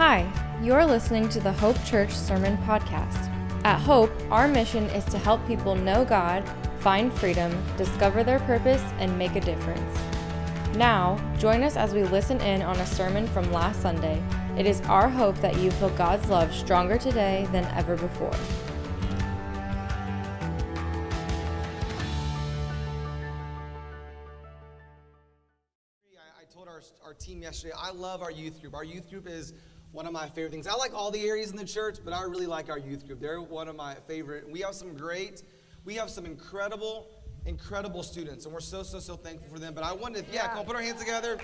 Hi, you're listening to the Hope Church Sermon Podcast. At Hope, our mission is to help people know God, find freedom, discover their purpose, and make a difference. Now, join us as we listen in on a sermon from last Sunday. It is our hope that you feel God's love stronger today than ever before. I, told our, our team yesterday, I love our youth group. Our youth group is one of my favorite things. I like all the areas in the church, but I really like our youth group. They're one of my favorite. We have some great, we have some incredible, incredible students, and we're so, so, so thankful for them. But I wanted, yeah, Yeah. come on, put our hands together.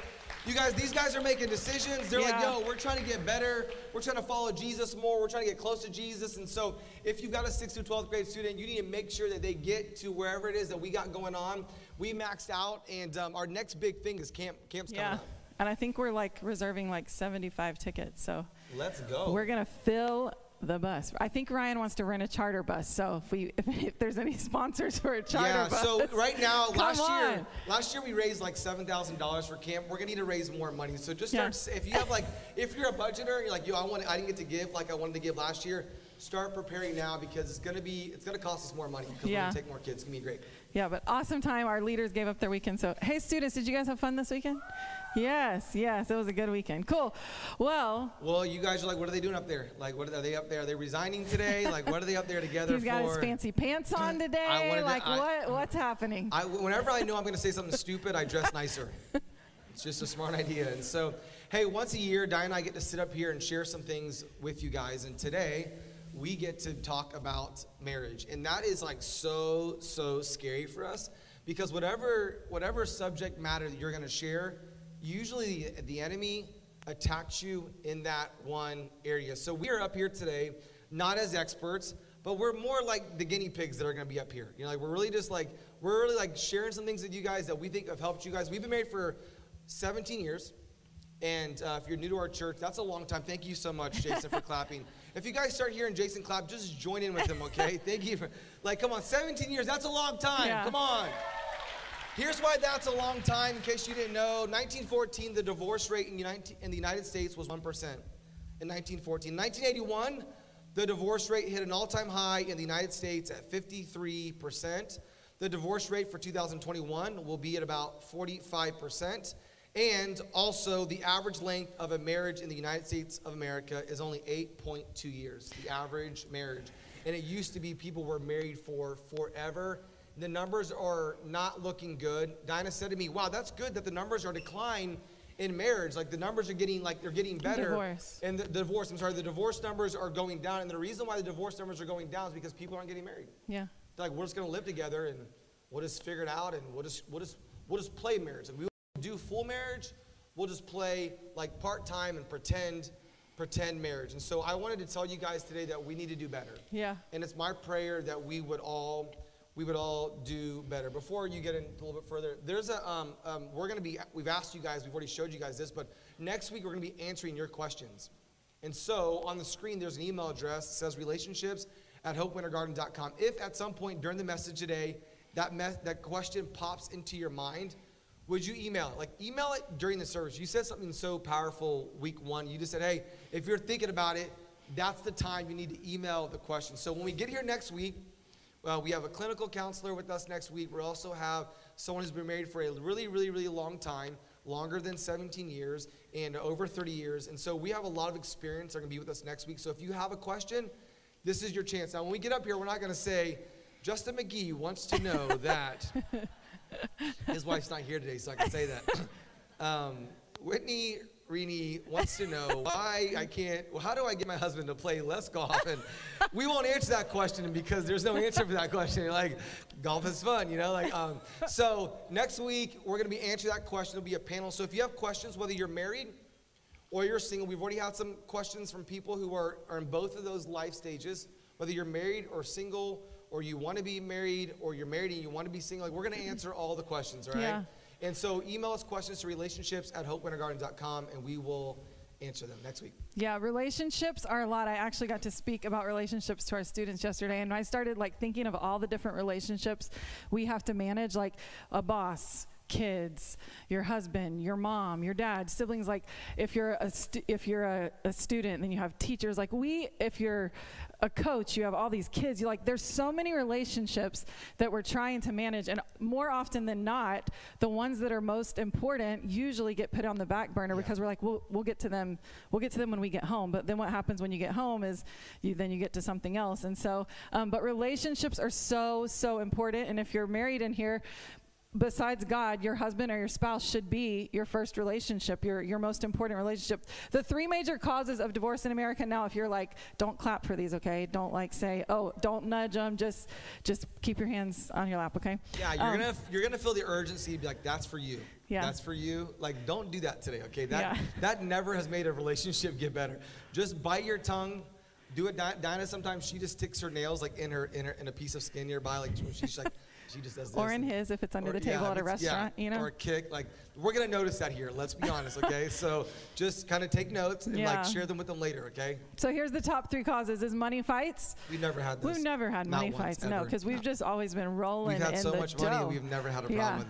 You guys, these guys are making decisions. They're like, yo, we're trying to get better. We're trying to follow Jesus more. We're trying to get close to Jesus. And so, if you've got a 6th through 12th grade student, you need to make sure that they get to wherever it is that we got going on. We maxed out, and um, our next big thing is camp. Camp's coming Yeah. up. And I think we're like reserving like 75 tickets. So Let's go. we're going to fill the bus. I think Ryan wants to rent a charter bus. So if we if, if there's any sponsors for a charter yeah, bus. so right now, last year, last year we raised like seven thousand dollars for camp. We're gonna need to raise more money. So just Yeah. start. If you have like, if you're a budgeter, and you're like, yo, I want, I didn't get to give like I wanted to give last year. Start preparing now because it's gonna be, it's gonna cost us more money because we're Yeah. gonna take more kids. It's gonna be great. Yeah, but awesome time. Our leaders gave up their weekend. So, hey, students, did you guys have fun this weekend? Yes, yes, it was a good weekend. Cool. Well, Well, you guys are like, what are they doing up there? Like, what are they up there? Are they resigning today? like, what are they up there together he's got for? his fancy pants on today. wanted to- like, I- what what's happening? I, whenever I know I'm going to say something stupid, I dress nicer. It's just a smart idea. And so, hey, once a year, Di and I get to sit up here and share some things with you guys. And today, we get to talk about marriage. And that is like so, so scary for us because whatever, whatever subject matter that you're going to share, usually the, enemy attacks you in that one area. So we are up here today, not as experts, but we're more like the guinea pigs that are going to be up here. You know, like we're really just like we're really like sharing some things with you guys that we think have helped you guys. We've been married for 17 years, and uh, if you're new to our church, that's a long time. Thank you so much, Jason, for clapping. If you guys start hearing Jason clap, just join in with him, okay? Thank you for like, come on, 17 years. That's a long time. Yeah. Come on. Here's why that's a long time, in case you didn't know. 1914, the divorce rate in, the United States was 1%. In 1914. 1981, the divorce rate hit an all time high in the United States at 53%. The divorce rate for 2021 will be at about 45%. And also, the average length of a marriage in the United States of America is only 8.2 years, the average marriage. And it used to be people were married for forever. The numbers are not looking good. Dinah said to me, Wow, that's good that the numbers are declining in marriage. Like the numbers are getting like they're getting better. Divorce. And the, the divorce, I'm sorry, the divorce numbers are going down. And the reason why the divorce numbers are going down is because people aren't getting married. yeah. They're like, we're just gonna live together and we'll just figure it out and we'll just we'll just we'll just play marriage. Like we won't do full marriage, we'll just play like part-time and pretend pretend marriage. And so I wanted to tell you guys today that we need to do better. Yeah. And it's my prayer that we would all we would all do better. Before you get in a little bit further, there's a um, um, we're gonna be we've asked you guys, we've already showed you guys this, but next week we're gonna be answering your questions. And so on the screen there's an email address that says relationships at hopewintergarden.com. If at some point during the message today that me- that question pops into your mind, would you email it? Like email it during the service. You said something so powerful week one. You just said, hey, if you're thinking about it, that's the time you need to email the question. So when we get here next week, well, we have a clinical counselor with us next week. We also have someone who's been married for a really, really, really long time, longer than 17 years and over 30 years. And so we have a lot of experience. They're going to be with us next week. So if you have a question, this is your chance. Now, when we get up here, we're not going to say, Justin McGee wants to know that. His wife's not here today, so I can say that. Um, Whitney Rini wants to know why I can't. Well, how do I get my husband to play less golf? And we won't answer that question because there's no answer for that question. You're like, golf is fun, you know. Like, um, so next week we're gonna be answering that question. It'll be a panel. So if you have questions, whether you're married or you're single, we've already had some questions from people who are, are in both of those life stages. Whether you're married or single, or you want to be married, or you're married and you want to be single, like we're gonna answer all the questions, all right? Yeah. And so email us questions to relationships at hopewintergarden.com and we will answer them next week. Yeah, relationships are a lot. I actually got to speak about relationships to our students yesterday, and I started like thinking of all the different relationships we have to manage, like a boss, kids, your husband, your mom, your dad, siblings. Like if you're a stu- if you're a, a student, then you have teachers. Like we, if you're a coach, you have all these kids. You like there's so many relationships that we're trying to manage, and more often than not, the ones that are most important usually get put on the back burner Yeah. because we're like, we'll we'll get to them, we'll get to them when we get home. But then what happens when you get home is you then you get to something else, and so um, but relationships are so so important, and if you're married in here besides God, your husband or your spouse should be your first relationship, your, your most important relationship. The three major causes of divorce in America now, if you're like, don't clap for these, okay? Don't like say, oh, don't nudge them. Just, just keep your hands on your lap, okay? Yeah, you're Um, gonna you're gonna feel the urgency be like, that's for you. Yeah. That's for you. Like, don't do that today, okay? That Yeah. that never has made a relationship get better. Just bite your tongue. Do it. Di- Dinah sometimes she just sticks her nails like in her in her in a piece of skin nearby. Like she's like she just does this. Or in his if it's under or- the table yeah, at a it's- yeah, restaurant, you know? Or a kick. Like we're gonna notice that here. Let's be honest, okay? so just kind of take notes and Yeah. like share them with them later, okay? So here's the top three causes: is money fights. We've never had this. We've never had Not money once, fights, no, because we've just always been rolling We've had in so the much dough. money, we've never had a problem with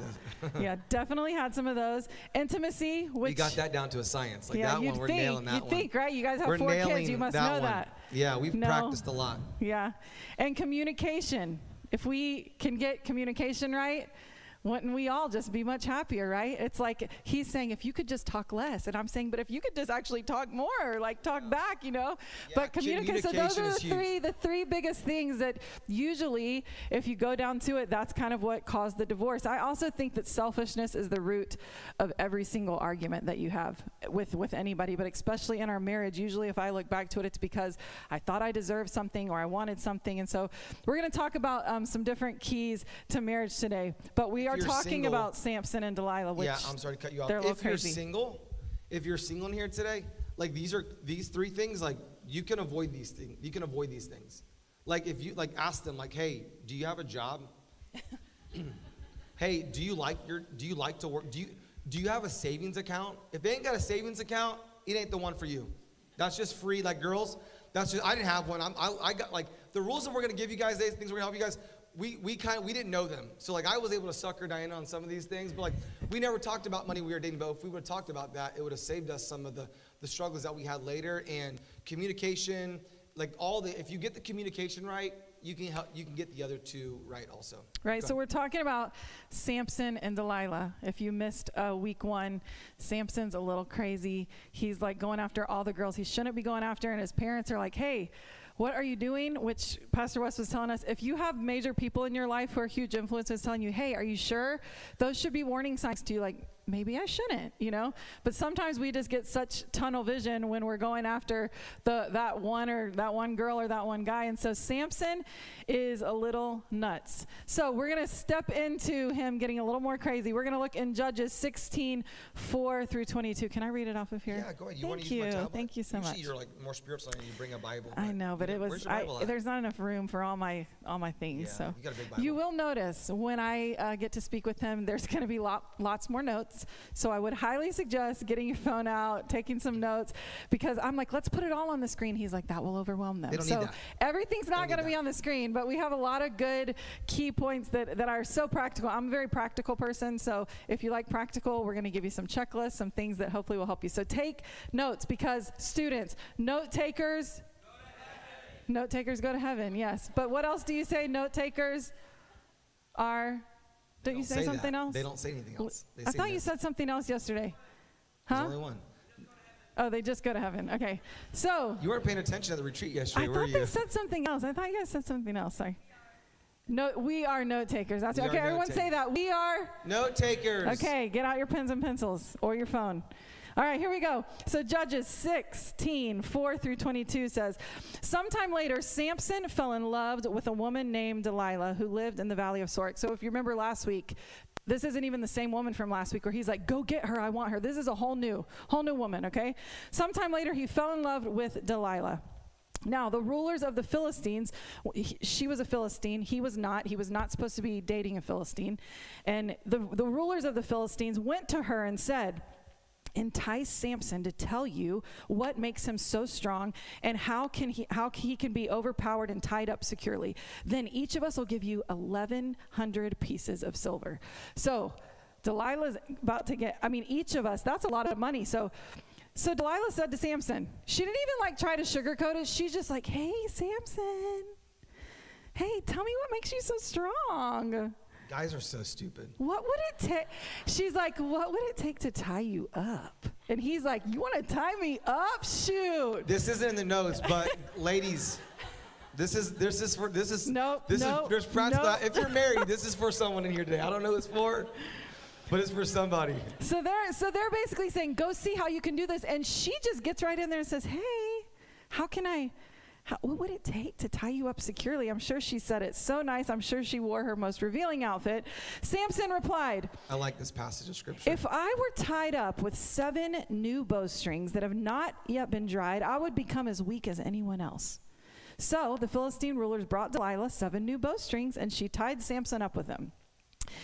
this. yeah, definitely had some of those. Intimacy, which we got that down to a science. Like yeah, that you'd one, we're think, nailing that you'd one. think, right? You guys have We're four kids, you must that know one. that. Yeah, we've No. practiced a lot. Yeah. And communication. If we can get communication right, wouldn't we all just be much happier, right? It's like he's saying, if you could just talk less. And I'm saying, but if you could just actually talk more, like talk back, you know? but Yeah, communicate. So those are the huge. three, the three biggest things that usually, if you go down to it, that's kind of what caused the divorce. I also think that selfishness is the root of every single argument that you have with, with anybody, but especially in our marriage. Usually, if I look back to it, it's because I thought I deserved something or I wanted something. And so we're going to talk about um, some different keys to marriage today. But we are you're talking single- about Samson and Delilah, which yeah, I'm sorry to cut you off. they're If you're crazy. single, if you're single in here today, like these are these three things, like you can avoid these things. You can avoid these things. Like if you like ask them, like, hey, do you have a job? hey, do you like your do you like to work? Do you do you have a savings account? If they ain't got a savings account, it ain't the one for you. That's just free. Like girls, that's just I didn't have one. I'm, I, I got like the rules that we're gonna give you guys, these things we're gonna help you guys. We we kind of, we didn't know them, so like I was able to sucker Diana on some of these things, but like we never talked about money we were dating. But if we would have talked about that, it would have saved us some of the the struggles that we had later and communication. Like all the if you get the communication right, you can help you can get the other two right also. Right, Go so ahead. we're talking about Samson and Delilah. If you missed uh, week one, Samson's a little crazy. He's like going after all the girls he shouldn't be going after, and his parents are like, hey, what are you doing? Which Pastor Wes was telling us if you have major people in your life who are huge influences telling you, hey, are you sure? Those should be warning signs to you, like, maybe I shouldn't, you know? But sometimes we just get such tunnel vision when we're going after the that one or that one girl or that one guy. And so Samson is a little nuts. So we're going to step into him getting a little more crazy. We're going to look in Judges 16, 4 through 22. Can I read it off of here? Yeah, go ahead. You Thank want to you. use my tablet? Thank you so Usually much. You're like more spiritual and you bring a Bible. I know, but you it know, was I, there's not enough room for all my all my things. Yeah, so you got a big Bible. you will notice when I uh, get to speak with him, there's going to be lot, lots more notes. So I would highly suggest getting your phone out, taking some notes, because I'm like, let's put it all on the screen. He's like, that will overwhelm them. So everything's not going to be on the screen, but we have a lot of good key points that, that are so practical. I'm a very practical person, so if you like practical, we're going to give you some checklists, some things that hopefully will help you. So take notes because students, note takers, Note takers go to heaven, yes. But what else do you say? Note takers are. Don't you say, that. something else? They don't say anything else. They I say thought you said something else yesterday. There's Huh? only one. Oh, they just go to heaven. Okay. So You weren't paying attention at the retreat yesterday, I thought they said something else. I thought you guys said something else. Sorry. No, we are note takers. That's okay. Everyone say that. We are. Note takers. Okay, get out your pens and pencils or your phone. All right, here we go. So Judges 16, 4 through 22 says, Sometime later, Samson fell in love with a woman named Delilah who lived in the valley of Sorek. So if you remember last week, this isn't even the same woman from last week where he's like, go get her, I want her. This is a whole new, whole new woman, okay? Sometime later, he fell in love with Delilah. Now, the rulers of the Philistines, she was a Philistine, he was not. He was not supposed to be dating a Philistine. And the, the rulers of the Philistines went to her and said, entice Samson to tell you what makes him so strong and how can he how he can be overpowered and tied up securely. Then each of us will give you 1100 pieces of silver. So, Delilah's about to get, I mean, each of us, that's a lot of money. So, so Delilah said to Samson, she didn't even like try to sugarcoat it. She's just like, hey, Samson, hey, tell me what makes you so strong. Guys are so stupid. What would it take? She's like, what would it take to tie you up? And he's like, you want to tie me up? Shoot. This isn't in the notes, but ladies, this is this is for this is Nope, This nope, is there's practical. nope. If you're married, this is for someone in here today. I don't know who it's for, but it's for somebody. So they're so they're basically saying, "Go see how you can do this," and she just gets right in there and says, "Hey, how can I? How, what would it take to tie you up securely?" I'm sure she said it so nice. I'm sure she wore her most revealing outfit. Samson replied, I like this passage of scripture. "If I were tied up with seven new bowstrings that have not yet been dried, I would become as weak as anyone else." So the Philistine rulers brought Delilah seven new bowstrings, and she tied Samson up with them.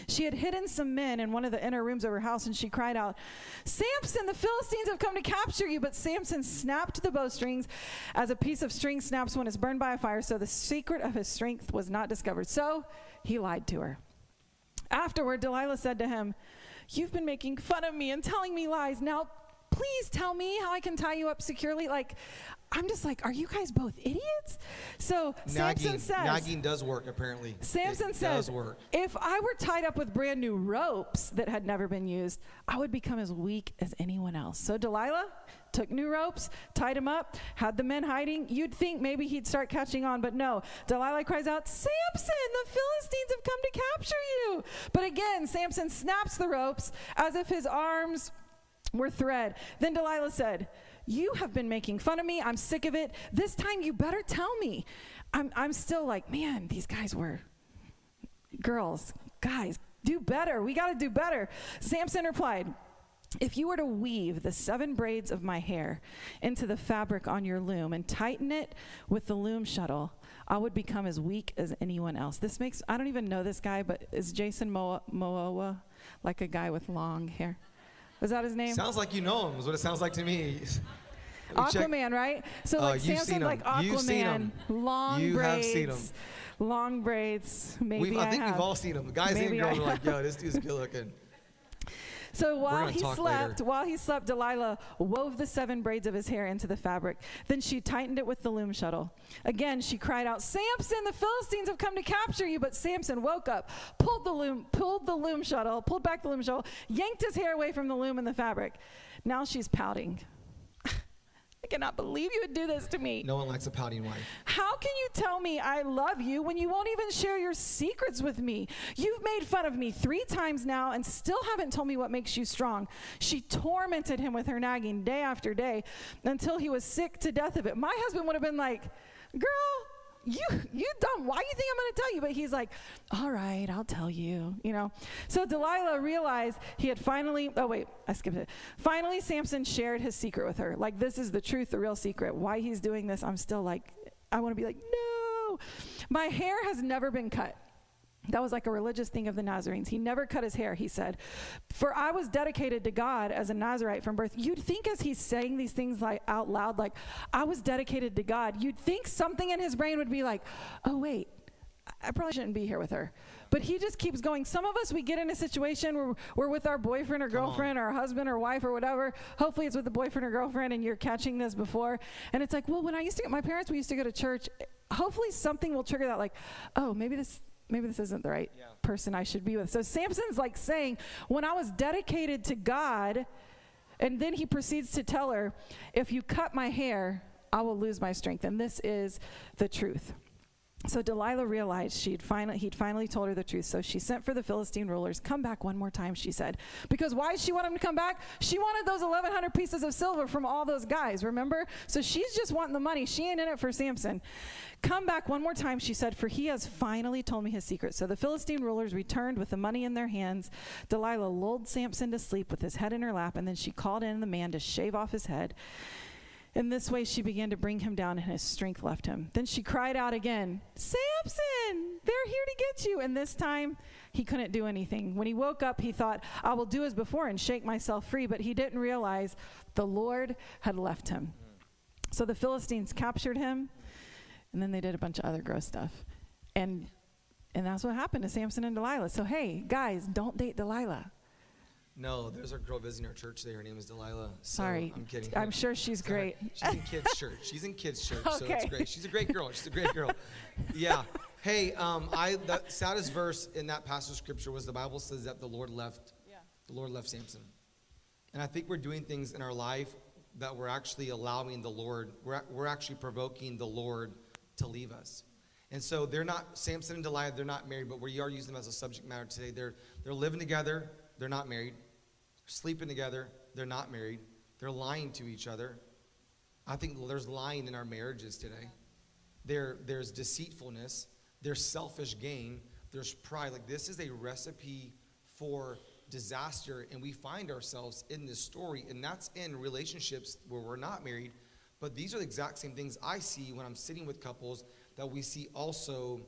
She had hidden some men in one of the inner rooms of her house, and she cried out, Samson, the Philistines have come to capture you. But Samson snapped the bowstrings as a piece of string snaps when it's burned by a fire, so the secret of his strength was not discovered. So he lied to her. Afterward, Delilah said to him, You've been making fun of me and telling me lies. Now, please tell me how I can tie you up securely. Like, I'm just like, are you guys both idiots? So Samson nagging, says, nagging does work apparently. Samson it says, does work. if I were tied up with brand new ropes that had never been used, I would become as weak as anyone else. So Delilah took new ropes, tied him up, had the men hiding. You'd think maybe he'd start catching on, but no. Delilah cries out, Samson, the Philistines have come to capture you. But again, Samson snaps the ropes as if his arms were thread. Then Delilah said, You have been making fun of me. I'm sick of it. This time you better tell me. I'm, I'm still like, man, these guys were girls, guys, do better. We got to do better. Samson replied, if you were to weave the seven braids of my hair into the fabric on your loom and tighten it with the loom shuttle, I would become as weak as anyone else. This makes, I don't even know this guy, but is Jason Moa, Moa like a guy with long hair? Was that his name? Sounds like you know him. Is what it sounds like to me. Aquaman, right? So Oh, like you've Samson's seen like him. You've seen Aquaman, him. long You have braids, seen him. long braids. Maybe We've, I think have. we've all seen him. The guys Maybe and girls I are like, yo, this dude's good looking. So while he slept, later. while he slept, Delilah wove the seven braids of his hair into the fabric. Then she tightened it with the loom shuttle. Again, she cried out, "Samson, the Philistines have come to capture you!" But Samson woke up, pulled the loom, pulled the loom shuttle, pulled back the loom shuttle, yanked his hair away from the loom and the fabric. Now she's pouting. I cannot believe you would do this to me. No one likes a pouting wife. How can you tell me I love you when you won't even share your secrets with me? You've made fun of me three times now and still haven't told me what makes you strong. She tormented him with her nagging day after day until he was sick to death of it. My husband would have been like, Girl, you you dumb. Why do you think I'm going to tell you? But he's like, all right, I'll tell you. You know. So Delilah realized he had finally. Oh wait, I skipped it. Finally, Samson shared his secret with her. Like this is the truth, the real secret. Why he's doing this, I'm still like, I want to be like, no. My hair has never been cut. That was like a religious thing of the Nazarenes. He never cut his hair, he said. For I was dedicated to God as a Nazarite from birth. You'd think as he's saying these things like out loud, like, I was dedicated to God, you'd think something in his brain would be like, oh, wait, I probably shouldn't be here with her. But he just keeps going. Some of us, we get in a situation where we're with our boyfriend or girlfriend or husband or wife or whatever. Hopefully, it's with the boyfriend or girlfriend, and you're catching this before. And it's like, well, when I used to get my parents, we used to go to church. Hopefully, something will trigger that, like, oh, maybe this. Maybe this isn't the right Yeah. person I should be with. So Samson's like saying, when I was dedicated to God, and then he proceeds to tell her, if you cut my hair, I will lose my strength. And this is the truth. So Delilah realized she'd finally, he'd finally told her the truth. So she sent for the Philistine rulers. Come back one more time, she said. Because why did she want him to come back? She wanted those 1,100 pieces of silver from all those guys, remember? So she's just wanting the money. She ain't in it for Samson. Come back one more time, she said, for he has finally told me his secret. So the Philistine rulers returned with the money in their hands. Delilah lulled Samson to sleep with his head in her lap, and then she called in the man to shave off his head. In this way, she began to bring him down, and his strength left him. Then she cried out again, Samson, they're here to get you. And this time, he couldn't do anything. When he woke up, he thought, I will do as before and shake myself free. But he didn't realize the Lord had left him. So the Philistines captured him, and then they did a bunch of other gross stuff. And and that's what happened to Samson and Delilah. So hey, guys, don't date Delilah. No, there's a girl visiting our church there. Her name is Delilah. So Sorry. I'm kidding. I'm sure she's Sorry. great. She's in kids' church. She's in kids' church, so it's great. She's a great girl. She's a great girl. Yeah. Hey, um, I the saddest verse in that passage of scripture was the Bible says that the Lord left. Yeah. The Lord left Samson. And I think we're doing things in our life that we're actually allowing the Lord. We're we're actually provoking the Lord to leave us. And so they're not Samson and Delilah. They're not married, but we are using them as a subject matter today. They're they're living together. They're not married. Sleeping together. They're not married. They're lying to each other. I think there's lying in our marriages today. There, there's deceitfulness. There's selfish gain. There's pride. Like this is a recipe for disaster, and we find ourselves in this story, and that's in relationships where we're not married. But these are the exact same things I see when I'm sitting with couples that we see also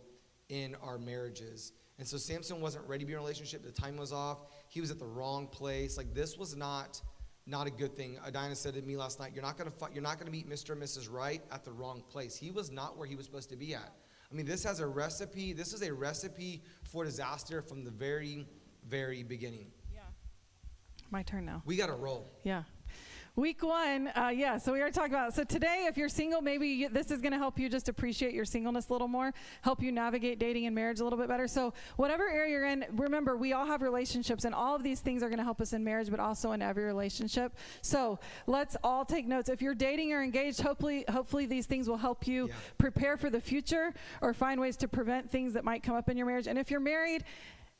in our marriages. And so Samson wasn't ready to be in a relationship. The time was off. He was at the wrong place. Like this was not not a good thing. Adina said to me last night, "You're not gonna you're not gonna meet Mr. and Mrs. Right at the wrong place. He was not where he was supposed to be at. I mean, this has a recipe. This is a recipe for disaster from the very, very beginning. Yeah. My turn now. We got to roll. Yeah. Week one, uh, yeah, so we are talking about. So today, if you're single, maybe you, this is going to help you just appreciate your singleness a little more, help you navigate dating and marriage a little bit better. So, whatever area you're in, remember, we all have relationships, and all of these things are going to help us in marriage, but also in every relationship. So, let's all take notes. If you're dating or engaged, hopefully, hopefully these things will help you Yeah. prepare for the future or find ways to prevent things that might come up in your marriage. And if you're married,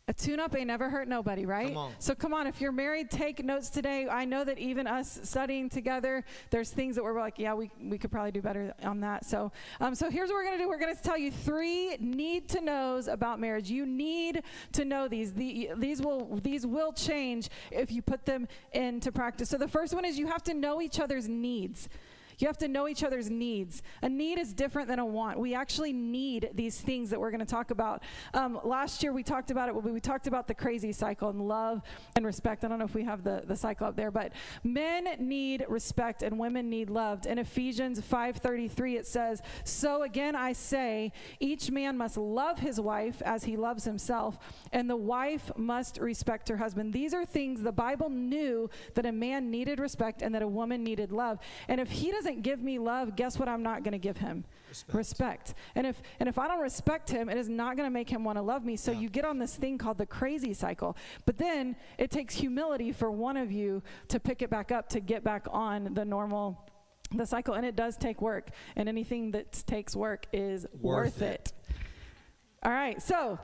a tune up ain't never hurt nobody, right? Come. So come on, if you're married, take notes today. I know that even us studying together, there's things that we're like, yeah, we, we could probably do better on that. So, um, so here's what we're gonna do. We're gonna tell you three need to knows about marriage. You need to know these. The, these will these will change if you put them into practice. So the first one is you have to know each other's needs. You have to know each other's needs. A need is different than a want. We actually need these things that we're going to talk about. Um, last year we talked about it. We, talked about the crazy cycle and love and respect. I don't know if we have the, the cycle up there, but men need respect and women need loved. In Ephesians 5:33 it says, "So again I say, each man must love his wife as he loves himself, and the wife must respect her husband." These are things the Bible knew that a man needed respect and that a woman needed love. And if he doesn't give me love, guess what I'm not going to give him? Respect. Respect. And if and if I don't respect him, it is not going to make him want to love me. So Yeah. you get on this thing called the crazy cycle. But then it takes humility for one of you to pick it back up to get back on the normal the cycle and it does take work and anything that takes work is worth, Worth it. All right. So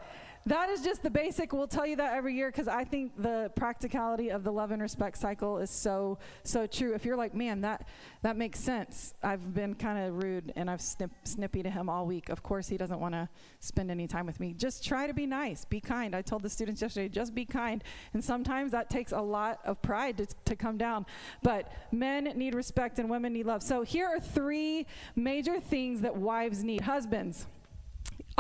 that is just the basic. We'll tell you that every year because I think the practicality of the love and respect cycle is so so true. If you're like, man, that that makes sense. I've been kind of rude and I've snip, snippy to him all week. Of course, he doesn't want to spend any time with me. Just try to be nice, be kind. I told the students yesterday, just be kind. And sometimes that takes a lot of pride to, to come down. But men need respect and women need love. So here are three major things that wives need. Husbands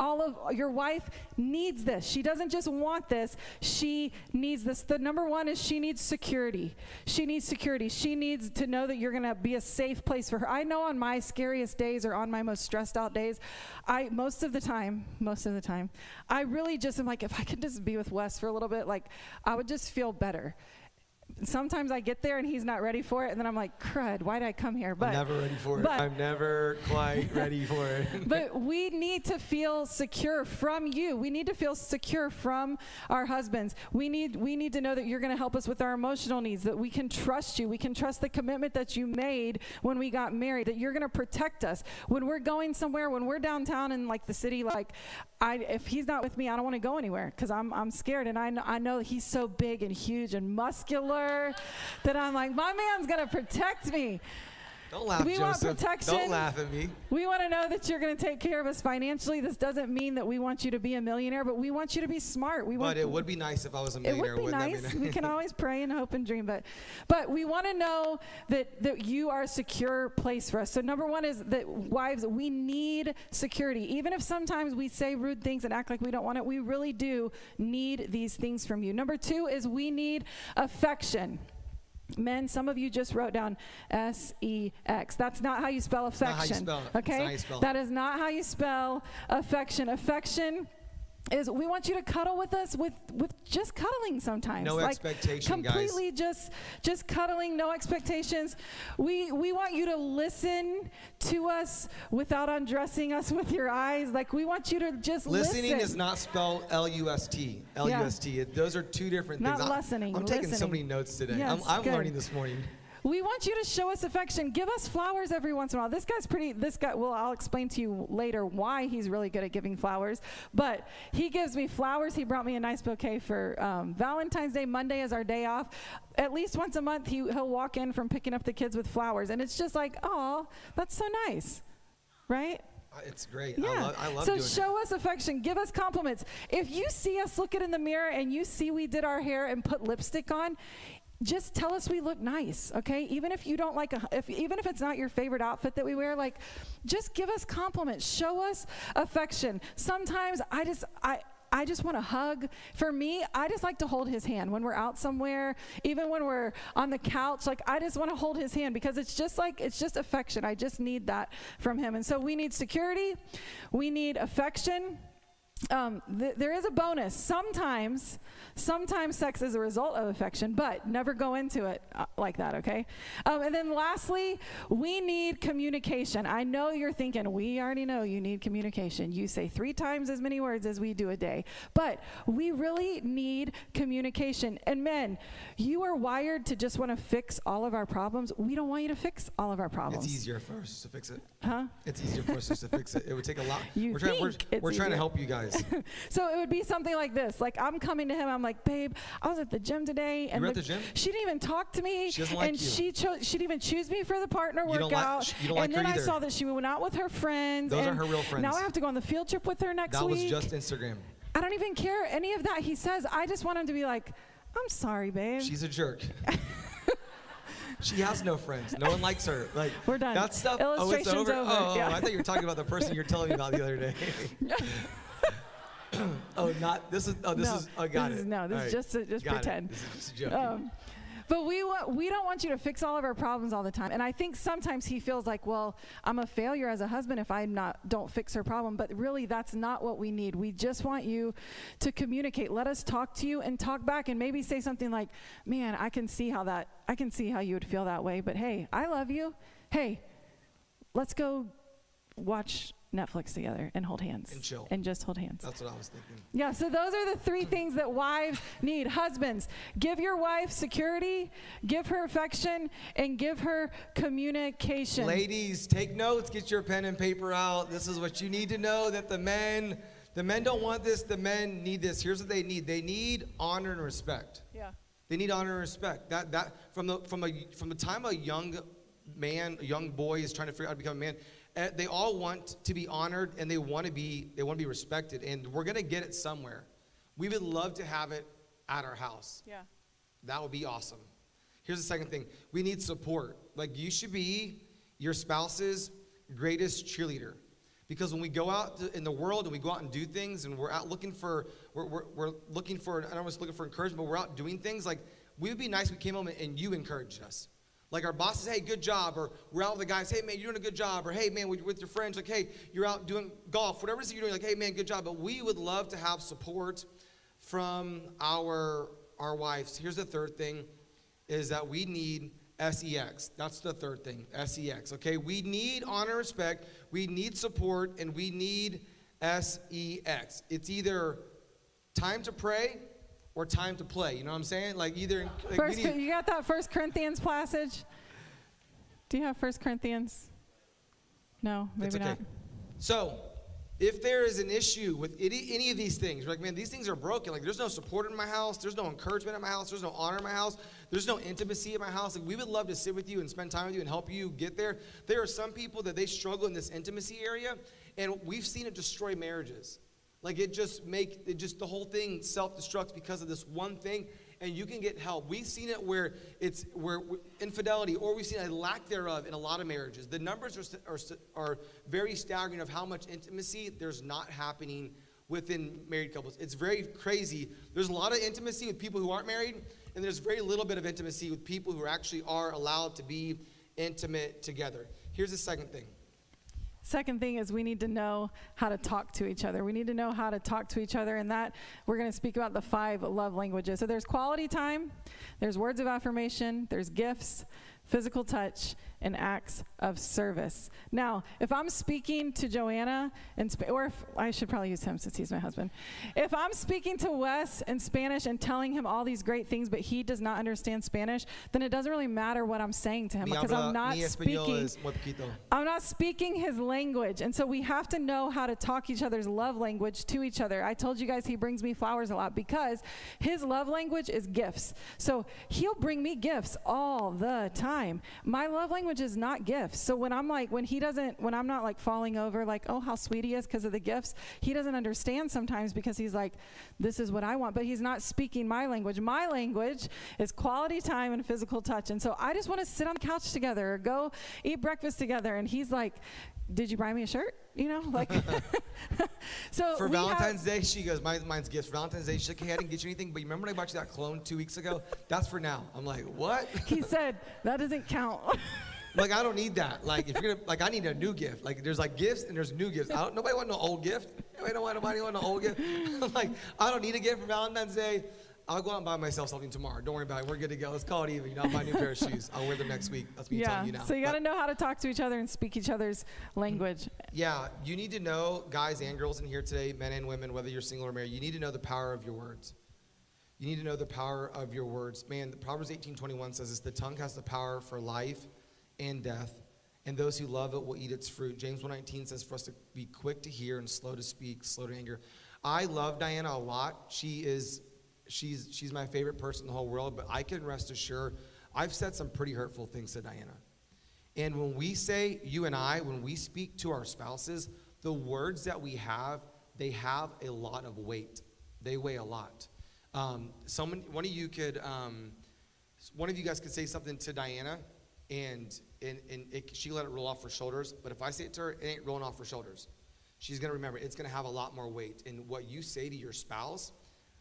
all of your wife needs this. She doesn't just want this, she needs this. The number one is she needs security. She needs security. She needs to know that you're going to be a safe place for her. I know on my scariest days or on my most stressed out days, I most of the time, most of the time, I really just am like if I could just be with Wes for a little bit, like I would just feel better. Sometimes I get there and he's not ready for it, and then I'm like, crud, why did I come here? But I'm never ready for it. I'm never quite ready for it. but we need to feel secure from you. We need to feel secure from our husbands. We need we need to know that you're going to help us with our emotional needs, that we can trust you. We can trust the commitment that you made when we got married, that you're going to protect us. When we're going somewhere, when we're downtown in like the city like I if he's not with me, I don't want to go anywhere cuz I'm I'm scared and I I know he's so big and huge and muscular that I'm like my man's going to protect me. Don't laugh, We want protection. Don't laugh at me. We want to know that you're going to take care of us financially. This doesn't mean that we want you to be a millionaire, but we want you to be smart. We want But it would be nice if I was a millionaire. it would be nice. be we can always pray and hope and dream, but but we want to know that that you are a secure place for us. So number one is that wives, we need security. Even if sometimes we say rude things and act like we don't want it, we really do need these things from you. Number two is we need affection. Men, some of you just wrote down S E X. That's not how you spell not how you affection. spell it. It's Okay? not how you spell it. That is not how you spell affection. Affection is we want you to cuddle with us with with just cuddling sometimes No like expectation, guys. completely just just cuddling no expectations we we want you to listen to us without undressing us with your eyes like we want you to just Listening listen is not spelled L-U-S-T. L-U-S-T. It- Those are two different Not things. I- listening, I'm taking so many notes today. Yes, I'm, I'm learning this morning. We want you to show us affection. Give us flowers every once in a while. This guy's pretty, this guy, well, I'll explain to you later why he's really good at giving flowers. But he gives me flowers. He brought me a nice bouquet for um, Valentine's Day. Monday is our day off. At least once a month, he, he'll walk in from picking up the kids with flowers. And it's just like, oh, that's so nice. Right? Uh, It's great. Yeah. I love, I love so show us affection. Give us compliments. If you see us looking in the mirror and you see we did our hair and put lipstick on, just tell us we look nice, okay? Even if you don't like a, if even if it's not your favorite outfit that we wear, like, just give us compliments. Show us affection. Sometimes I just I. I just want to hug. For me, I just like to hold his hand when we're out somewhere, even when we're on the couch. Like, I just want to hold his hand because it's just like, it's just affection. I just need that from him. And so we need security, we need affection. Um, th- there is a bonus. Sometimes, sometimes sex is a result of affection, but never go into it uh, like that, okay? Um, and then lastly, we need communication. I know you're thinking, we already know you need communication. You say three times as many words as we do a day, but we really need communication. And men, you are wired to just want to fix all of our problems. We don't want you to fix all of our problems. It's easier for us to fix it. Huh? It's easier for us to fix it. It would take a lot. You we're trying, we're, we're trying to help you guys. so it would be something like this. Like I'm coming to him, I'm like, babe, I was at the gym today, and were at the- the gym? she didn't even talk to me, She doesn't like and you. she chose, she'd even choose me for the partner You don't like- workout. don't and like then I saw that she went out with her friends. Those are her real friends. Now I have to go on the field trip with her next week. that was just Instagram. I don't even care any of that he says. I just want him to be like, I'm sorry, babe. She's a jerk. she has no friends. No one likes her. Like We're done. That stuff. oh, it's over. over, Oh, yeah. I thought you were talking about the person you're telling me about the other day. oh, not this is. Oh, this no, is. I got this it. Is, no, this All is right. just to, just Got it. pretend. This is just a joke. Um, but we want, we don't want you to fix all of our problems all the time. And I think sometimes he feels like, well, I'm a failure as a husband if I not don't fix her problem. But really, that's not what we need. We just want you to communicate. Let us talk to you and talk back, and maybe say something like, "Man, I can see how that I can see how you would feel that way. But hey, I love you. Hey, let's go watch." Netflix together and hold hands And chill. and just hold hands. That's what I was thinking. Yeah, so those are the three things that wives need. Husbands, give your wife security, give her affection, and give her communication. Ladies, take notes. Get your pen and paper out. This is what you need to know that the men, the men don't want this. The men need this. Here's what they need. They need honor and respect. Yeah. They need honor and respect. That that from the from a from the time a young man, a young boy is trying to figure out how to become a man, they all want to be honored and they want to be they want to be respected. And we're gonna get it somewhere. We would love to have it at our house. Yeah. That would be awesome. Here's the second thing. We need support. Like you should be your spouse's greatest cheerleader. Because when we go out to- in the world and we go out and do things and we're out looking for, we're, we're, we're looking for, I don't to looking for encouragement, but we're out doing things, like we would be nice if we came home and you encouraged us. Like our bosses, hey, good job. Or we're out with the guys, hey, man, you're doing a good job. Or hey, man, with your friends, like, hey, you're out doing golf, whatever it is you're doing, like, hey, man, good job. But we would love to have support from our our wives. Here's the third thing is that we need SEX. That's the third thing, SEX. Okay? We need honor respect, we need support, and we need SEX. It's either time to pray or time to play. You know what I'm saying? Like either like First, need- you got that First Corinthians passage? Do you have First Corinthians? No, maybe It's okay. not. So, if there is an issue with any, any of these things, like, man, these things are broken. Like, there's no support in my house. There's no encouragement in my house. There's no honor in my house. There's no intimacy in my house. Like, we would love to sit with you and spend time with you and help you get there. There are some people that they struggle in this intimacy area, and we've seen it destroy marriages. Like, it just make it just the whole thing self-destructs because of this one thing. And you can get help. We've seen it where it's where infidelity, or we've seen a lack thereof in a lot of marriages. The numbers are, are, are very staggering of how much intimacy there's not happening within married couples. It's very crazy. There's a lot of intimacy with people who aren't married, and there's very little bit of intimacy with people who actually are allowed to be intimate together. Here's the second thing. Second thing is we need to know how to talk to each other. We need to know how to talk to each other, and that we're going to speak about the five love languages. So there's quality time, there's words of affirmation, there's gifts, physical touch, and acts of service. Now, if I'm speaking to Joanna, in Sp- or if I should probably use him since he's my husband. If I'm speaking to Wes in Spanish and telling him all these great things, but he does not understand Spanish, then it doesn't really matter what I'm saying to him Mi because habla- I'm not speaking. I'm not speaking his language. And so we have to know how to talk each other's love language to each other. I told you guys he brings me flowers a lot because his love language is gifts. So he'll bring me gifts all the time. My love language is not gifts. So when I'm like, when he doesn't, when I'm not like falling over, like, oh, how sweet he is because of the gifts, he doesn't understand sometimes because he's like, this is what I want. But he's not speaking my language. My language is quality time and physical touch. And so I just want to sit on the couch together or go eat breakfast together. And he's like, did you buy me a shirt? You know, like. so For we have- Valentine's Day, she goes, Mine, mine's gifts. For Valentine's Day, she's like, hey, I didn't get you anything, but you remember when I bought you that clone two weeks ago? That's for now. I'm like, what? he said that doesn't count. like, I don't need that. Like, if you're gonna, like, I need a new gift. Like, there's like gifts and there's new gifts. I don't, nobody want no old gift. Nobody don't want nobody want no old gift. Like, I don't need a gift for Valentine's Day. I'll go out and buy myself something tomorrow. Don't worry about it. We're good to go. Let's call it even. You know, I'll buy a new pair of shoes. I'll wear them next week. That's me yeah. telling you now. So you got to know how to talk to each other and speak each other's language. Yeah, you need to know, guys and girls in here today, men and women, whether you're single or married, you need to know the power of your words. You need to know the power of your words. Man, Proverbs 18:21 says this, the tongue has the power for life and death, and those who love it will eat its fruit. James 1:19 says for us to be quick to hear and slow to speak, slow to anger. I love Diana a lot. She is she's she's my favorite person in the whole world, but I can rest assured I've said some pretty hurtful things to Diana. And when we say, you and I, when we speak to our spouses, the words that we have, they have a lot of weight. They weigh a lot. Um, someone, one of you could, um, one of you guys could say something to Diana, and and, and it, she let it roll off her shoulders. But if I say it to her, it ain't rolling off her shoulders. She's gonna remember. It's gonna have a lot more weight. And what you say to your spouse,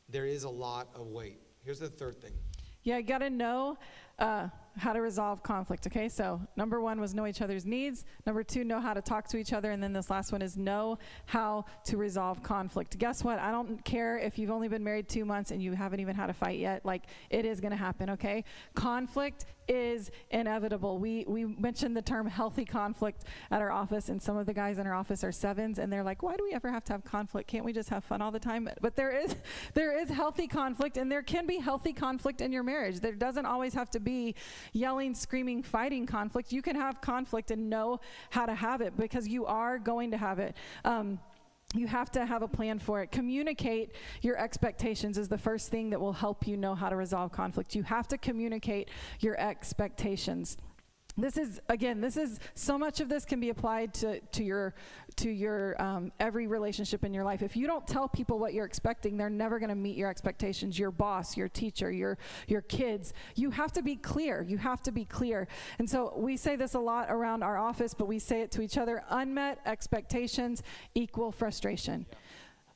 there is a lot of weight. Here's the third thing. Yeah, you got to know uh, how to resolve conflict. Okay, so number one was know each other's needs. Number two, know how to talk to each other. And then this last one is know how to resolve conflict. Guess what? I don't care if you've only been married two months and you haven't even had a fight yet. Like, it is going to happen, okay? Conflict is inevitable. We, we mentioned the term healthy conflict at our office, and some of the guys in our office are sevens, and they're like, why do we ever have to have conflict? Can't we just have fun all the time? But there is, there is healthy conflict, and there can be healthy conflict in your marriage. There doesn't always have to be yelling, screaming, fighting conflict. You can have conflict and know how to have it because you are going to have it. Um, you have to have a plan for it. Communicate your expectations is the first thing that will help you know how to resolve conflict. You have to communicate your expectations. This is again. This is so much of this can be applied to to your to your um, every relationship in your life. If you don't tell people what you're expecting, they're never going to meet your expectations. Your boss, your teacher, your your kids. You have to be clear. You have to be clear. And so we say this a lot around our office, but we say it to each other. Unmet expectations equal frustration.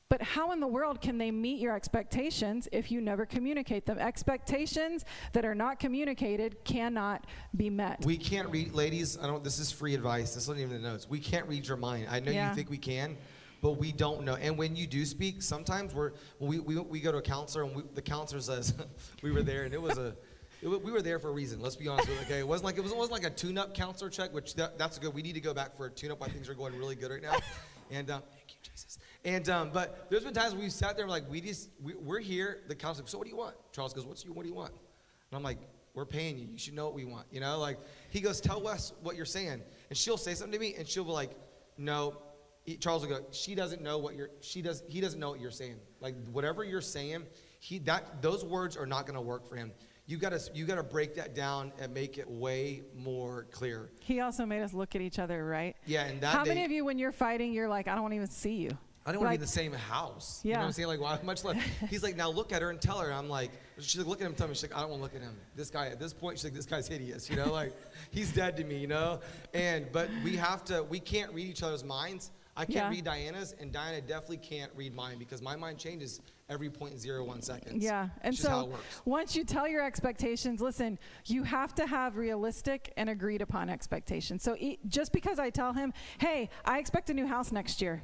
But how in the world can they meet your expectations if you never communicate them? Expectations that are not communicated cannot be met. We can't read, ladies. I don't. This is free advice. This isn't even the notes. We can't read your mind. I know Yeah. you think we can, but we don't know. And when you do speak, sometimes we're we we, we go to a counselor and we, the counselor says we were there and it was a. It, we were there for a reason. Let's be honest with you. Okay, it wasn't like it was it wasn't like a tune-up counselor check, which that, that's good. We need to go back for a tune-up. Why things are going really good right now. And um, thank you, Jesus. And um, but there's been times we've sat there and like we just we, we're here. The counselor. So what do you want? Charles goes, What's you? What do you want? And I'm like, we're paying you. You should know what we want. You know, like he goes, tell Wes what you're saying, and she'll say something to me, and she'll be like, no. He, Charles will go, she doesn't know what you're. She does. He doesn't know what you're saying. Like whatever you're saying, he that those words are not going to work for him. You gotta you gotta break that down and make it way more clear. He also made us look at each other, right? Yeah, and that How day, many of you, when you're fighting, you're like, I don't want to even see you? I don't want to be in the same house. Yeah. You know what I'm saying? Like, why much less? He's like, now look at her and tell her. I'm like, she's like, look at him, tell me. She's like, I don't want to look at him. This guy, at this point, she's like, this guy's hideous. You know, like, he's dead to me. You know, and but we have to, we can't read each other's minds. I can't Yeah. read Diana's, and Diana definitely can't read mine because my mind changes every 0.01 seconds. Yeah, and It's just how so it works. once you tell your expectations, listen, you have to have realistic and agreed upon expectations. So e- just because I tell him, hey, I expect a new house next year,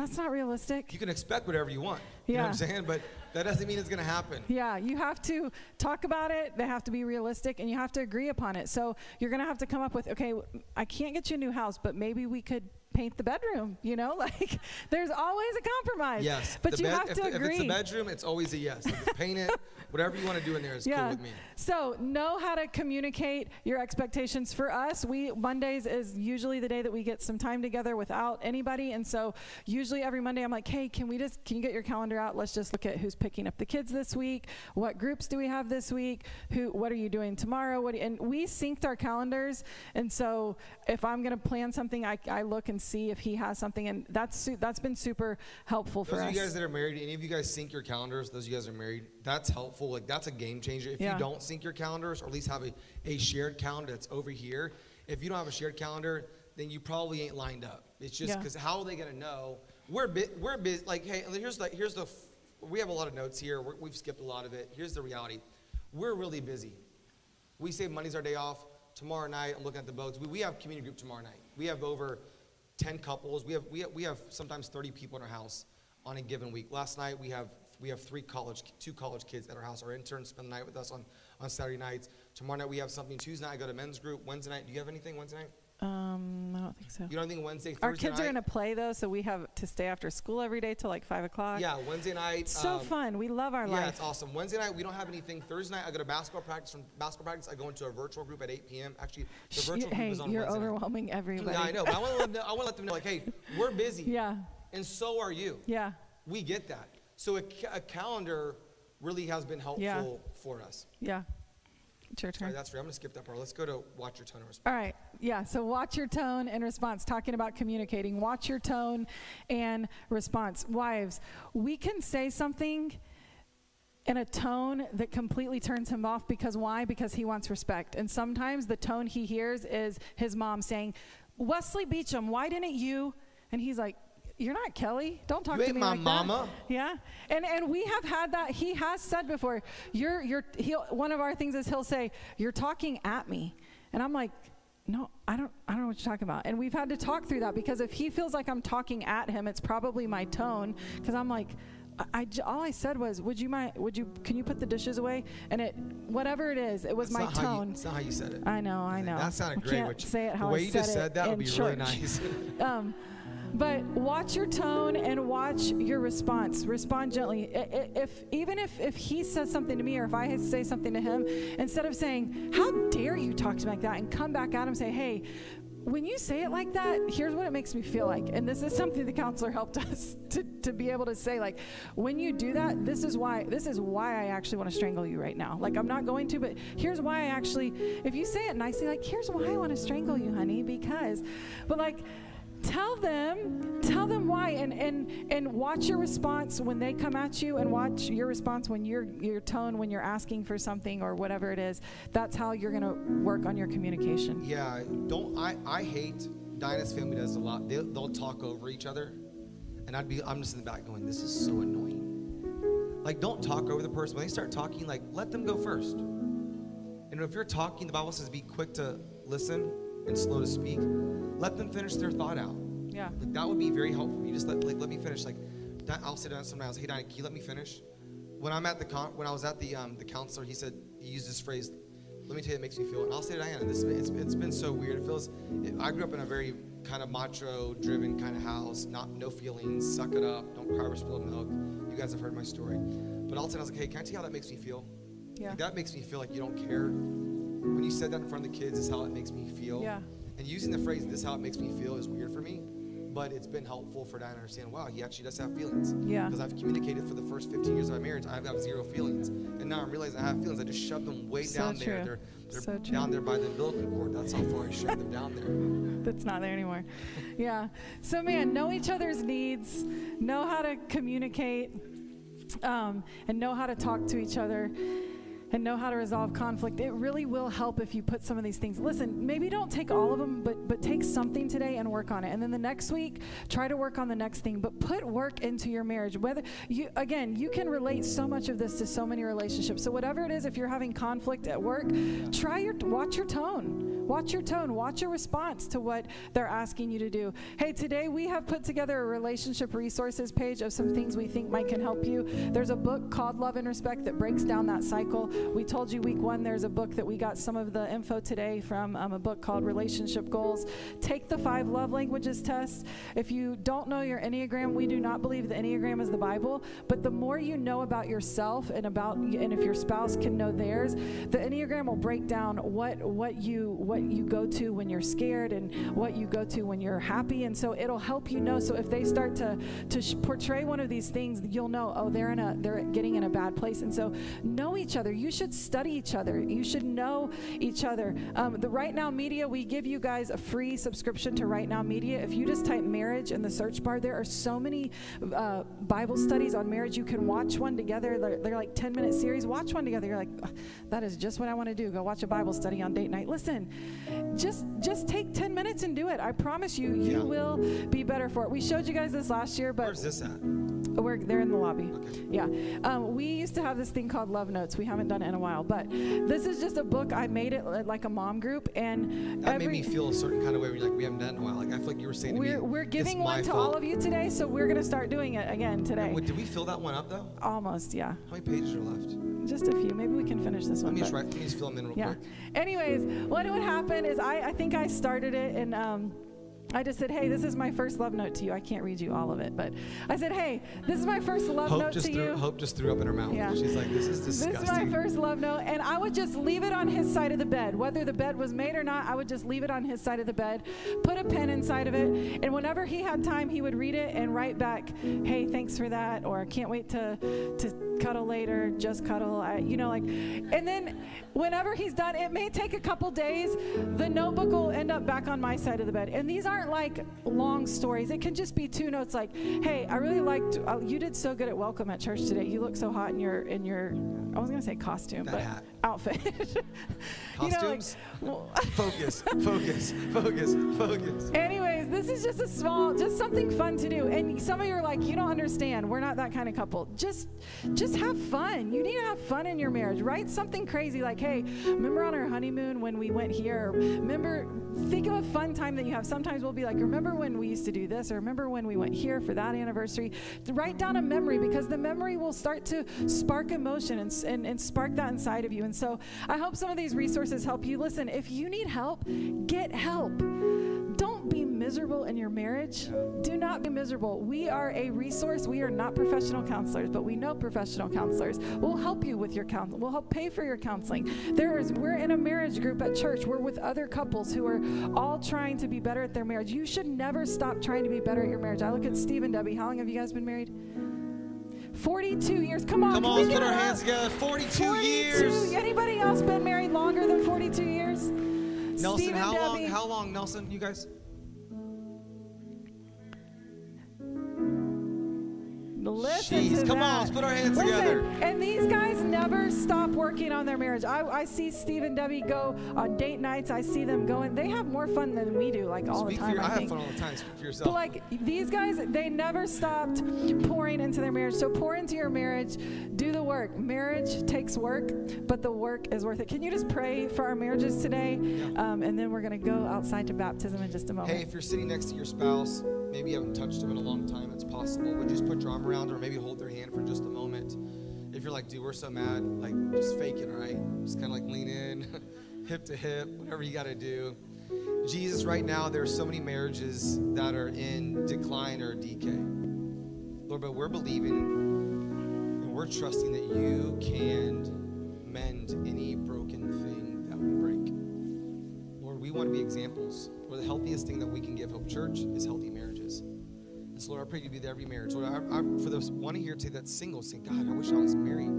that's not realistic. You can expect whatever you want. You know what I'm saying? But that doesn't mean it's going to happen. Yeah, you have to talk about it. They have to be realistic and you have to agree upon it. So you're going to have to come up with, okay, I can't get you a new house, but maybe we could paint the bedroom, you know? Like there's always a compromise. Yes. But you bed- have if, to if agree. it's a bedroom, it's always a yes. Paint it. Whatever you want to do in there is cool with me. So know how to communicate your expectations. For us, we Mondays is usually the day that we get some time together without anybody, and so usually every Monday I'm like, hey, can we just can you get your calendar out? Let's just look at who's picking up the kids this week. What groups do we have this week? Who? What are you doing tomorrow? What? do you- and we synced our calendars, and so if I'm going to plan something, I, I look and see if he has something, and that's su- that's been super helpful for Those us. you guys that are married, any of you guys sync your calendars? Those of you guys are married, that's helpful. Like that's a game changer. If Yeah. you don't sync your calendars, or at least have a, a shared calendar that's over here. If you don't have a shared calendar, then you probably ain't lined up. It's just Yeah. because how are they gonna know? We're bit, we're busy. Like hey, here's the here's the. f- We have a lot of notes here. We're, we've skipped a lot of it. Here's the reality. We're really busy. We say Monday's our day off. Tomorrow night, I'm looking at the boats. We, we have community group tomorrow night. We have over 10 couples. We have, we have, we have sometimes 30 people in our house on a given week. Last night, we have, we have three college, two college kids at our house. Our interns spend the night with us on, on Saturday nights. Tomorrow night, we have something. Tuesday night, I go to men's group. Wednesday night, do you have anything Wednesday night? Um, I don't think so. You don't think Wednesday, Our Thursday kids are going to play though, so we have to stay after school every day till like five o'clock. Yeah, Wednesday night. It's so um, fun. We love our Yeah, life. Yeah, it's awesome. Wednesday night, we don't have anything. Thursday night, I go to basketball practice. From basketball practice, I go into a virtual group at 8 p.m. Actually, the virtual hey, group is on you're Wednesday night. overwhelming everybody. Yeah, I know, but I want to let them know, I want to let them know, like, hey, we're busy, yeah, and so are you. yeah, We get that. So a, ca- a calendar really has been helpful Yeah. for us. yeah. It's your right, turn. that's fair. I'm going to skip that part. Let's go to watch your tone and response. All right. Yeah. So watch your tone and response. Talking about communicating. Watch your tone and response. Wives, we can say something in a tone that completely turns him off because why? Because he wants respect. And sometimes the tone he hears is his mom saying, Wesley Beecham, why didn't you? And he's like, You're not Kelly. Don't talk You to me my like mama." that. Yeah. And and we have had that. He has said before, you're you're he'll one of our things is he'll say, You're talking at me. And I'm like, no, I don't I don't know what you're talking about. And we've had to talk through that because if he feels like I'm talking at him, it's probably my tone. Because I'm like, I all I said was, would you mind? Would you? Can you put the dishes away? And it, whatever it is, it was That's my not how you- tone. That's not how you said it. I know, I know. That sounded I great. Can't which- say it how the way I you said just it said that would be church. really nice. um, but watch your tone and watch your response. Respond gently. If even if if he says something to me or if I say something to him, instead of saying "How dare you talk to me like that," and come back at him and say, "Hey." When you say it like that, here's what it makes me feel like. And this is something the counselor helped us to, to be able to say, like, when you do that, this is why this is why I actually want to strangle you right now. Like I'm not going to, but here's why I actually if you say it nicely, like, here's why I want to strangle you, honey, because but like tell them tell them why and and and watch your response when they come at you and watch your response when your your tone when you're asking for something or whatever it is that's how you're going to work on your communication Yeah, don't I? I hate Dinah's family does a lot. They'll, they'll talk over each other, and I'd be I'm just in the back going, this is so annoying. Like, don't talk over the person. When they start talking, like let them go first. And if you're talking, the Bible says be quick to listen and slow to speak. Let them finish their thought out. yeah Like that would be very helpful. You just let like let me finish. Like I'll sit down sometimes. Hey Dinah, can you let me finish? When I'm at the con- when I was at the um, the counselor, he said he used this phrase. Let me tell you, it makes me feel. And I'll say to Diana, this it's, it's been so weird. It feels. It, I grew up in a very kind of macho-driven kind of house. Not no feelings. Suck it up. Don't cry over spilled milk. You guys have heard my story. But all of a sudden, I was like, hey, can I tell you how that makes me feel? yeah Like, that makes me feel like you don't care. When you said that in front of the kids, is how it makes me feel. Yeah. And using the phrase "this is how it makes me feel" is weird for me, but it's been helpful for Diana to understand. Wow, he actually does have feelings. Yeah. Because I've communicated for the first 15 years of my marriage, I've got zero feelings, and now I'm realizing I have feelings. I just shoved them way So down true. there. They're, they're So true. down there by the umbilical cord. That's how far I shoved them down there. that's not there anymore yeah so man know each other's needs know how to communicate um, and know how to talk to each other and know how to resolve conflict. It really will help if you put some of these things. Listen, maybe don't take all of them, but but take something today and work on it. And then the next week, try to work on the next thing, but put work into your marriage. Whether you again, you can relate so much of this to so many relationships. So whatever it is if you're having conflict at work, try your watch your tone. Watch your tone, watch your response to what they're asking you to do. Hey, today we have put together a relationship resources page of some things we think might can help you. There's a book called Love and Respect that breaks down that cycle. We told you week one there's a book that we got some of the info today from um, a book called Relationship Goals. Take the five love languages test. If you don't know your Enneagram, we do not believe the Enneagram is the Bible, but the more you know about yourself and about and if your spouse can know theirs, the Enneagram will break down what what you what you go to when you're scared and what you go to when you're happy. And so it'll help you know. So if they start to to portray one of these things you'll know oh they're in a they're getting in a bad place. And so know each other. You should study each other. You should know each other. Um, the right now media we give you guys a free subscription to right now media. If you just type marriage in the search bar there are so many uh, bible studies on marriage. You can watch one together. They're, they're like 10 minute series. Watch one together. You're like that is just what i want to do. Go watch a bible study on date night. Listen just just take 10 minutes and do it i promise you you Yeah. will be better for it we showed you guys this last year but Where's this at? We're they're in the lobby Okay. yeah um, we used to have this thing called love notes we haven't done it in a while but this is just a book i made it like a mom group and That made me feel a certain kind of way. You're like, we haven't done it in a while. Like I feel like you were saying to we're, me, we're giving one to fault." all of you today so we're going to start doing it again today Wait, did we fill that one up though? almost yeah How many pages are left? just a few maybe we can finish this Let one me just write. Let me just fill them in real yeah. quick. Anyways, what would happen is I, I think I started it and um, I just said, hey, this is my first love note to you. I can't read you all of it, but I said, hey, this is my first love Hope note to threw. you. Hope just threw up in her mouth. Yeah. She's like, this is disgusting. This is my first love note, and I would just leave it on his side of the bed. Whether the bed was made or not, I would just leave it on his side of the bed, put a pen inside of it, and whenever he had time, he would read it and write back, "Hey, thanks for that," or "Can't wait to to cuddle later, just cuddle." I, you know, like, and then whenever he's done, it may take a couple days. The notebook will end up back on my side of the bed, and these aren't like long stories. It can just be two notes, like, "Hey, I really liked. Uh, you did so good at welcome at church today. You look so hot in your in your." I was gonna say costume, That but hat. outfit. You know, like, Costumes? well, focus, focus, focus, focus. Anyways, this is just a small, just something fun to do. And some of you are like, you don't understand. We're not that kind of couple. Just, just have fun. You need to have fun in your marriage. Write something crazy like, hey, remember on our honeymoon when we went here? Remember, think of a fun time that you have. Sometimes we'll be like, remember when we used to do this, or remember when we went here for that anniversary. Write down a memory because the memory will start to spark emotion and, and, and spark that inside of you. And so I hope some of these resources help you. Listen, if you need help, get help. Don't be miserable in your marriage. Do not be miserable. We are a resource. We are not professional counselors, but we know professional counselors. We'll help you with your counseling. We'll help pay for your counseling. There is we're in a marriage group at church. We're with other couples who are all trying to be better at their marriage. You should never stop trying to be better at your marriage. I look at Steve and Debbie. How long have you guys been married? 42 years. Come on. Come on, let's put our up? hands together. 42, 42 years. Anybody else been married longer than 42 years? Nelson, Steve how long? How long, Nelson? You guys? Listen Jeez, come on, let's put our hands Listen, together. And these guys never stop working on their marriage. I, I see Steve and Debbie go on date nights. I see them going. They have more fun than we do, like all Speak the time. your. I, I have fun all the time. Speak for yourself. But like these guys, they never stopped pouring into their marriage. So pour into your marriage, do the work. Marriage takes work, but the work is worth it. Can you just pray for our marriages today? Um, and then we're gonna go outside to baptism in just a moment. Hey, if you're sitting next to your spouse, maybe you haven't touched them in a long time, it's possible. Would you just put your arm around or maybe hold their hand for just a moment? If you're like, dude, we're so mad, like, just fake it, right? Just kind of like lean in, hip to hip, whatever you got to do. Jesus, right now, there are so many marriages that are in decline or decay. Lord, but we're believing and we're trusting that you can mend any broken thing that we break. Lord, we want to be examples. Lord, the healthiest thing that we can give Hope Church is healthy Lord, I pray you be there every marriage. Lord, I, I, for those one here today that's single, saying, God, I wish I was married.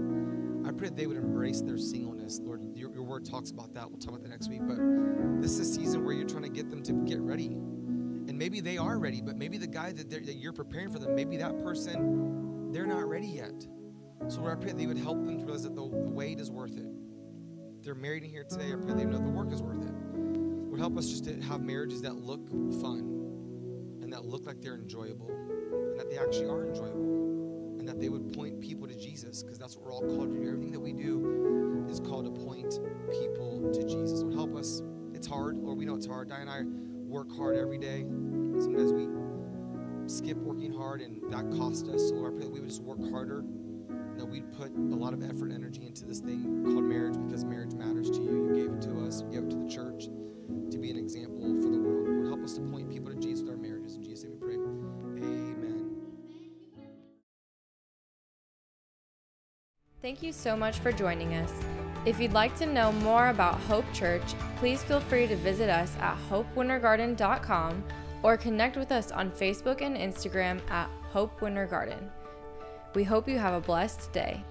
I pray that they would embrace their singleness. Lord, your, your word talks about that. We'll talk about that next week. But this is a season where you're trying to get them to get ready. And maybe they are ready, but maybe the guy that, that you're preparing for them, maybe that person, they're not ready yet. So, Lord, I pray that you would help them to realize that the, the wait is worth it. if they're married in here today, I pray they know the work is worth it. Lord, help us just to have marriages that look fun that look like they're enjoyable and that they actually are enjoyable and that they would point people to Jesus because that's what we're all called to do. Everything that we do is called to point people to Jesus. Lord, help us. It's hard. Lord, we know it's hard. Di and I work hard every day. Sometimes we skip working hard and that cost us. So Lord, I pray that we would just work harder that we'd put a lot of effort and energy into this thing called marriage because marriage matters to you. You gave it to us, you gave it to the church to be an example for the world. Lord, help us to point people Thank you so much for joining us. If you'd like to know more about Hope Church, please feel free to visit us at hopewintergarden.com or connect with us on Facebook and Instagram at Hope Winter Garden. We hope you have a blessed day.